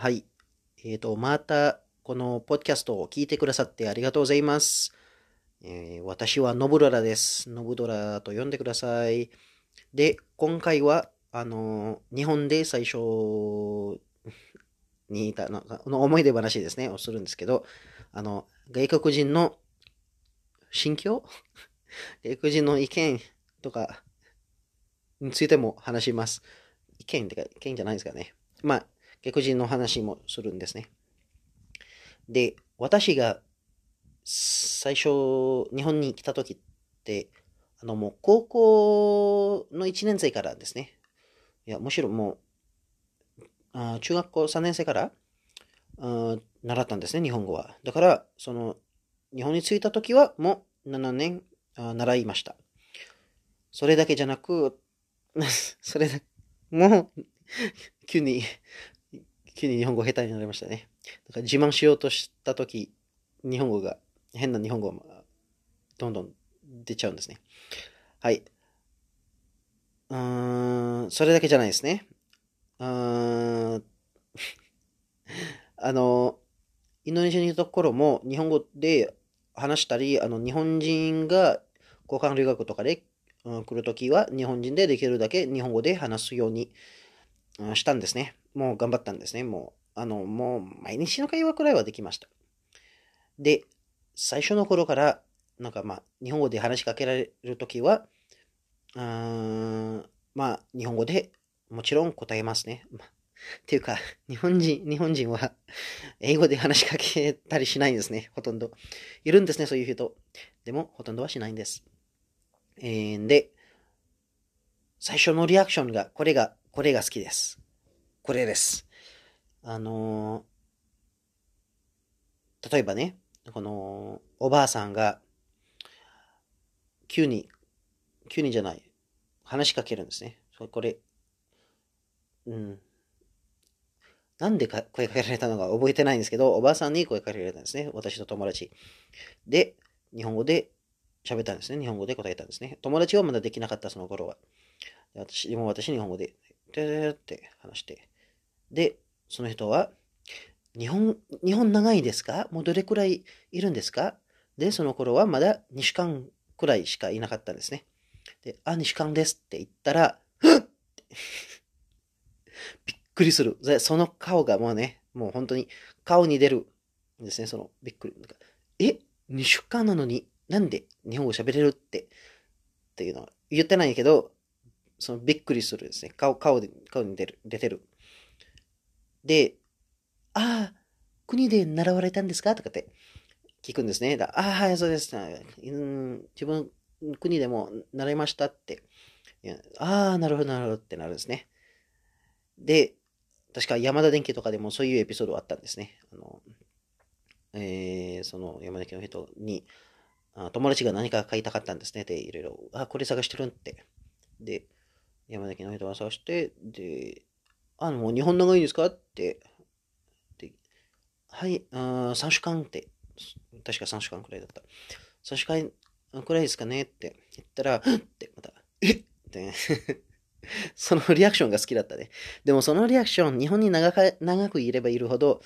はい。えっ、ー、と、また、このポッドキャストを聞いてくださってありがとうございます。えー、私はノブドラです。ノブドラと呼んでください。で、今回は、あの、日本で最初にいたのの思い出話ですね、をするんですけど、あの、外国人の心境？外国人の意見とかについても話します。意見ってか、意見じゃないですかね。まあ、外国人の話もするんですね。で、私が最初、日本に来た時って、あの、もう高校の1年生からですね。いや、むしろもう、あ中学校3年生から習ったんですね、日本語は。だから、その、日本に着いた時はもう7年習いました。それだけじゃなく、それだ、もう、急に急に日本語下手になりましたね。だから自慢しようとしたとき、日本語が、変な日本語がどんどん出ちゃうんですね。はい。うーん、それだけじゃないですね。うん、あの、インドネシアにいるところも日本語で話したり、あの、日本人が交換留学とかで、うん、来るときは日本人でできるだけ日本語で話すように、したんですね。もう頑張ったんですね。もう、あの、もう毎日の会話くらいはできました。で、最初の頃から、なんかまあ、日本語で話しかけられるときは、うーん、まあ、日本語でもちろん答えますね。まあ、っていうか、日本人、日本人は英語で話しかけたりしないんですね。ほとんど。いるんですね、そういう人。でも、ほとんどはしないんです。えー、で、最初のリアクションが、これが、これが好きです。これです。あのー、例えばね、この、おばあさんが、急に、急にじゃない、話しかけるんですね。これ、うん。なんでか声かけられたのか覚えてないんですけど、おばあさんに声かけられたんですね。私と友達。で、日本語で喋ったんですね。日本語で答えたんですね。友達はまだできなかった、その頃は。私、も私日本語で、でって話して。で、その人は、日本、日本長いですか？もうどれくらいいるんですか？で、その頃はまだ2週間くらいしかいなかったんですね。で、あ、2週間ですって言ったら、びっくりする。その顔がもうね、もう本当に顔に出るんですね、そのびっくり。え ?2 週間なのになんで日本語喋れるって、っていうのは言ってないけど、そのびっくりするですね。顔、顔で、顔に出る、出てる。で、ああ、国で習われたんですか？とかって聞くんですね。ああ、はい、そうです。うん、自分、国でも習いましたって。ああ、なるほど、なるほどってなるんですね。で、確か山田電機とかでもそういうエピソードあったんですね。あの、えー、その山田電機の人に、あ友達が何か買いたかったんですね。で、いろいろ、あ、これ探してるんって。で、山田家の人が探して、で、あの、日本長いんですか？って、で、はい、あ3週間って、確か3週間くらいだった。3週間くらいですかね？って。言ったら、って、また、えっ？て、そのリアクションが好きだったね。でもそのリアクション、日本に長か長くいればいるほど、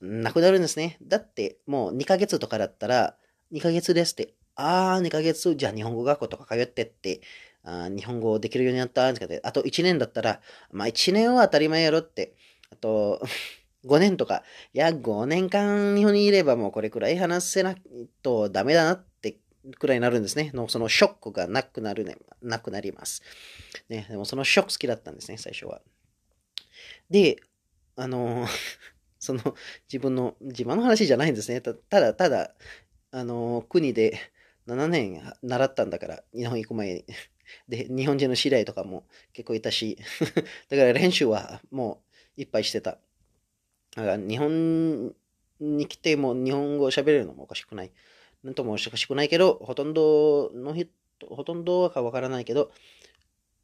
なくなるんですね。だって、もう2ヶ月とかだったら、2ヶ月ですって、あー、2ヶ月、じゃあ日本語学校とか通ってって、あ日本語できるようになったんですけど、あと1年だったら、まあ1年は当たり前やろって、あと、5年とか、いや、5年間日本にいればもうこれくらい話せないとダメだなってくらいになるんですね。のそのショックがなくなるね、なくなります。ね、でもそのショック好きだったんですね、最初は。で、あの、その自分の、自慢の話じゃないんですね。ただ、ただ、あの、国で7年習ったんだから、日本行く前に。で、日本人の知り合いとかも結構いたし、だから練習はもういっぱいしてた。だから日本に来ても日本語を喋れるのもおかしくない。なんともおかしくないけど、ほとんどの人、ほとんどはかわからないけど、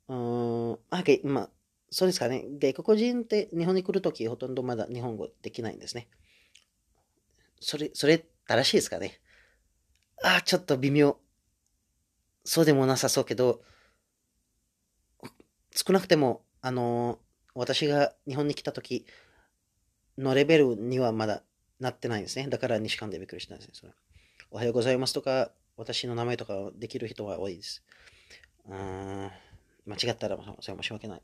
うーん、あ、まあ、そうですかね。外国人って日本に来るときほとんどまだ日本語できないんですね。それ、それ正しいですかね。あ、ちょっと微妙。そうでもなさそうけど、少なくても、あのー、私が日本に来た時、のレベルにはまだなってないんですね。だから西間でびっくりしたんですね。それおはようございますとか、私の名前とかできる人は多いです。間違ったらそれは申し訳ない。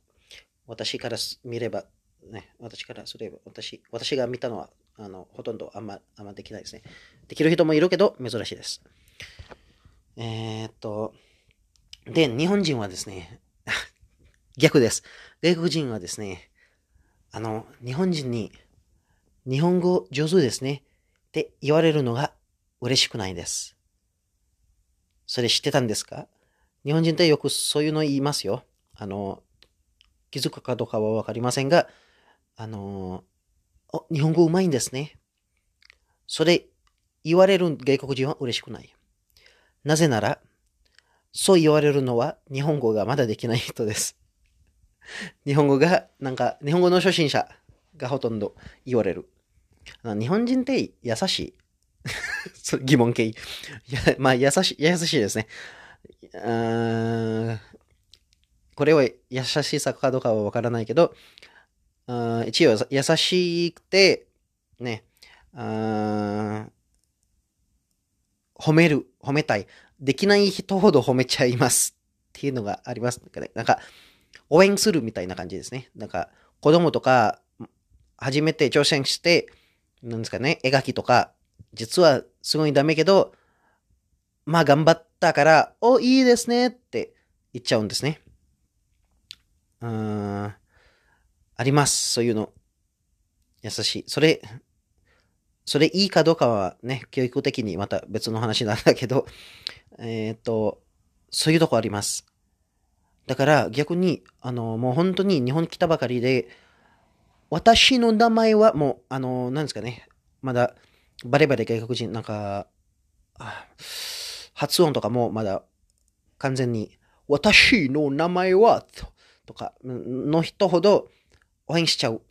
私から見れば、ね、私からすれば、私、私が見たのは、あの、ほとんどあんま、あんまできないですね。できる人もいるけど、珍しいです。えー、っと、で、日本人はですね、逆です。外国人はですね、あの、日本人に、日本語上手ですねって言われるのが嬉しくないです。それ知ってたんですか？日本人ってよくそういうの言いますよ。あの、気づくかどうかはわかりませんが、あの、お、日本語うまいんですね。それ言われる外国人は嬉しくない。なぜなら、そう言われるのは日本語がまだできない人です。日本語が、なんか、日本語の初心者がほとんど言われる。日本人って優しい。疑問形。まあ、優しい、優しいですね。これは優しさかどうかはわからないけど、一応優しくて、ね、褒める、褒めたい。できない人ほど褒めちゃいますっていうのがあります。なんか、応援するみたいな感じですね。なんか、子供とか、初めて挑戦して、なんですかね、絵描きとか、実はすごいダメけど、まあ頑張ったから、お、いいですねって言っちゃうんですね。うーん、あります。そういうの。優しい。それ、それいいかどうかはね、教育的にまた別の話なんだけど、えっ、と、そういうとこあります。だから逆に、あの、もう本当に日本来たばかりで、私の名前はもう、あの、なんですかね、まだ、バレバレ外国人、なんか、発音とかもまだ完全に、私の名前は、とか、の人ほど応援しちゃう。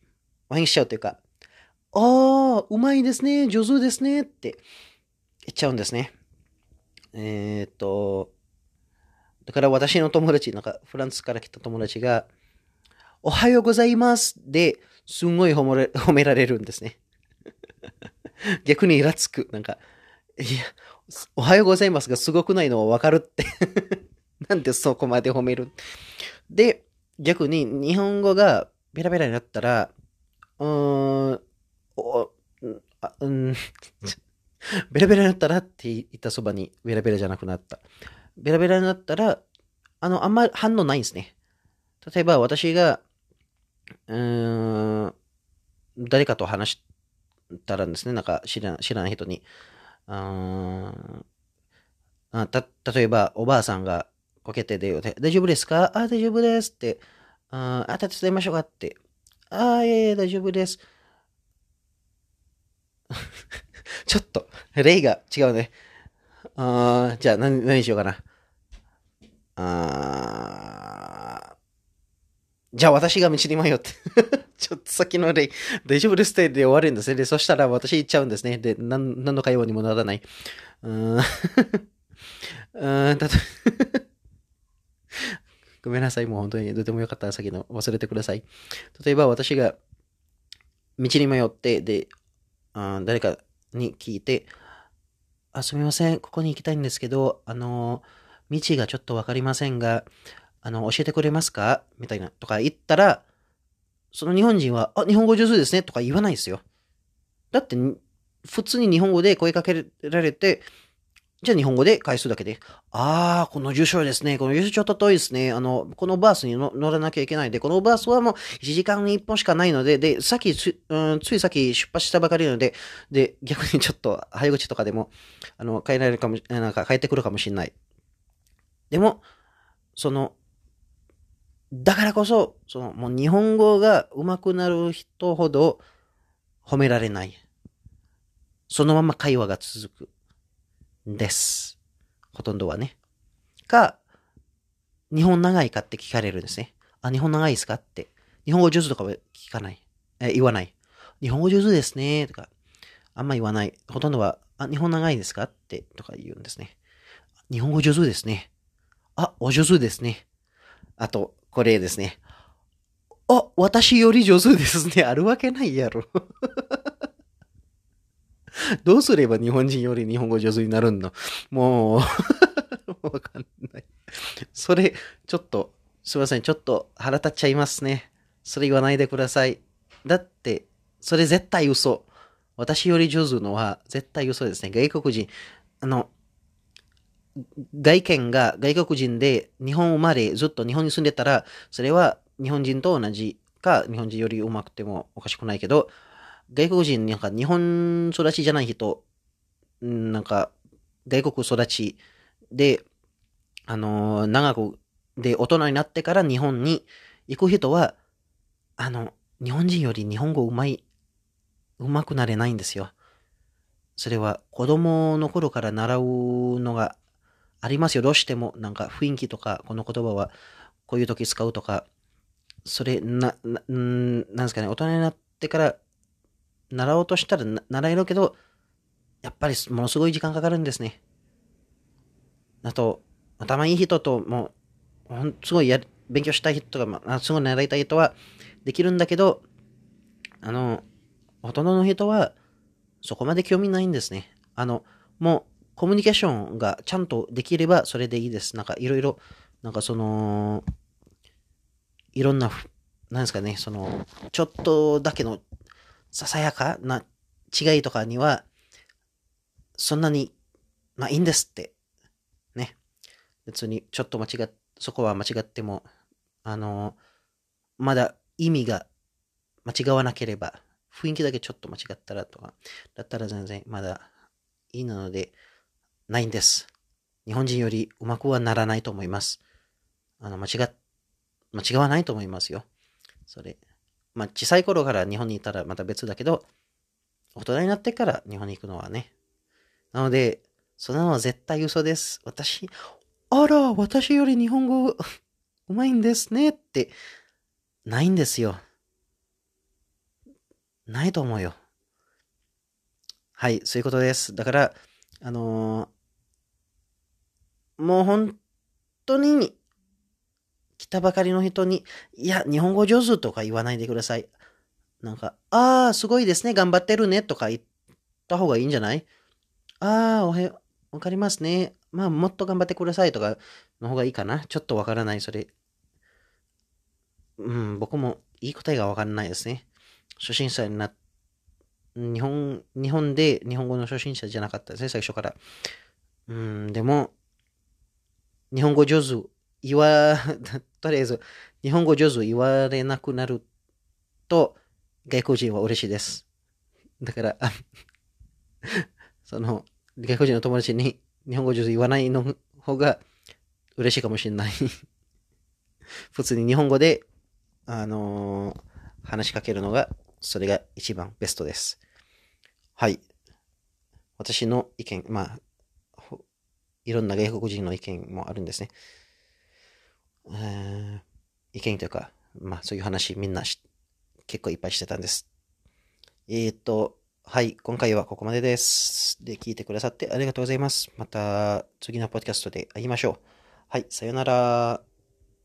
応援しちゃうというか、ああ、うまいですね、上手ですね、って言っちゃうんですね。えー、っと、だから私の友達、なんかフランスから来た友達が、おはようございますで、すんごい褒め褒められるんですね。逆にイラつく。なんか、いや、おはようございますがすごくないのはわかるって なんでそこまで褒める？で、逆に日本語がベラベラになったら、うーん、お、あうん、ベラベラになったらって言ったそばにベラベラじゃなくなった。ベラベラになったら、あの、あんまり反応ないんですね。例えば私が、うーん、誰かと話したらですね、なんか知ら知らない人に、あた、例えばおばあさんがこけてで、大丈夫ですか？あ、大丈夫ですって、あ、あ手伝いましょうかって、あ、いえいえ、大丈夫です。ちょっと、例が違うね。あじゃあ何、何しようかな。あじゃあ私が道に迷って。ちょっと先の例、大丈夫ですってで終わるんですね。で、そしたら私行っちゃうんですね。で、何何の会話にもならない。うーん。うん、たと、ごめんなさい。もう本当にどうでもよかったら先の忘れてください。例えば私が道に迷って、で、あ誰かに聞いて、あ、すみません。ここに行きたいんですけど、あのー道がちょっとわかりませんが、あの、教えてくれますか？みたいな、とか言ったら、その日本人は、あ、日本語上手ですねとか言わないですよ。だって、普通に日本語で声かけられて、じゃあ日本語で返すだけで、ああ、この住所ですね。この住所ちょっと遠いですね。あの、このバースに乗らなきゃいけないで、このバースはもう1時間に1本しかないので、で、さっきつ、うん、ついさっき出発したばかりなので、で、逆にちょっと早口とかでも、あの、帰られるかも、なんか帰ってくるかもしれない。でも、その、だからこそ、その、もう日本語が上手くなる人ほど褒められない。そのまま会話が続く。です。ほとんどはね。か、日本長いかって聞かれるんですね。あ、日本長いですかって。日本語上手とかは聞かない。え、言わない。日本語上手ですね。とか、あんま言わない。ほとんどは、あ、日本長いですかって、とか言うんですね。日本語上手ですね。あ、お上手ですね。あと、これですね。あ、私より上手ですね。あるわけないやろ。どうすれば日本人より日本語上手になるんだもう わかんない。それ、ちょっと、すいません。ちょっと腹立っちゃいますね。それ言わないでください。だって、それ絶対嘘。私より上手のは絶対嘘ですね。外国人、あの、外見が外国人で日本生まれずっと日本に住んでたら、それは日本人と同じか、日本人より上手くてもおかしくないけど、外国人、なんか日本育ちじゃない人、なんか外国育ちで、あの長く、で、大人になってから日本に行く人は、あの、日本人より日本語うまい、うまくなれないんですよ。それは子供の頃から習うのがありますよ。どうしても、なんか雰囲気とか、この言葉はこういう時使うとか、それ、な、な、んなんですかね、大人になってから習おうとしたら習えるけど、やっぱりものすごい時間かかるんですね。あと、頭いい人ともう、ほんすごいや勉強したい人とか、まあ、すごい習いたい人はできるんだけど、あの、ほとんどの人はそこまで興味ないんですね。あの、もうコミュニケーションがちゃんとできればそれでいいです。なんかいろいろ、なんかその、いろんな、なんですかね、その、ちょっとだけのささやかな違いとかには、そんなに、まあいいんですって。ね。別にちょっと間違っ、そこは間違っても、あの、まだ意味が間違わなければ、雰囲気だけちょっと間違ったらとか、だったら全然まだいいなので、ないんです。日本人よりうまくはならないと思います。あの、間違、間違わないと思いますよ。それ。まあ、小さい頃から日本にいたらまた別だけど、大人になってから日本に行くのはね。なので、そんなのは絶対嘘です。私、あら、私より日本語 うまいんですねって、ないんですよ。ないと思うよ。はい、そういうことです。だから、あのーもう本当に、来たばかりの人に、いや、日本語上手とか言わないでください。なんか、ああ、すごいですね、頑張ってるねとか言った方がいいんじゃない？ああ、おはよう、わかりますね。まあ、もっと頑張ってくださいとかの方がいいかな。ちょっとわからない、それ。うん、僕もいい答えがわからないですね。初心者になっ日本、日本で日本語の初心者じゃなかったですね、最初から。うん、でも、日本語上手言わ、とりあえず、日本語上手言われなくなると、外国人は嬉しいです。だから、その、外国人の友達に日本語上手言わないの方が嬉しいかもしれない。普通に日本語で、あのー話しかけるのが、それが一番ベストです。はい。私の意見、まあ、いろんな外国人の意見もあるんですね。意見というか、まあそういう話みんな結構いっぱいしてたんです。えー、っと、はい、今回はここまでです。で、聞いてくださってありがとうございます。また次のポッドキャストで会いましょう。はい、さよなら。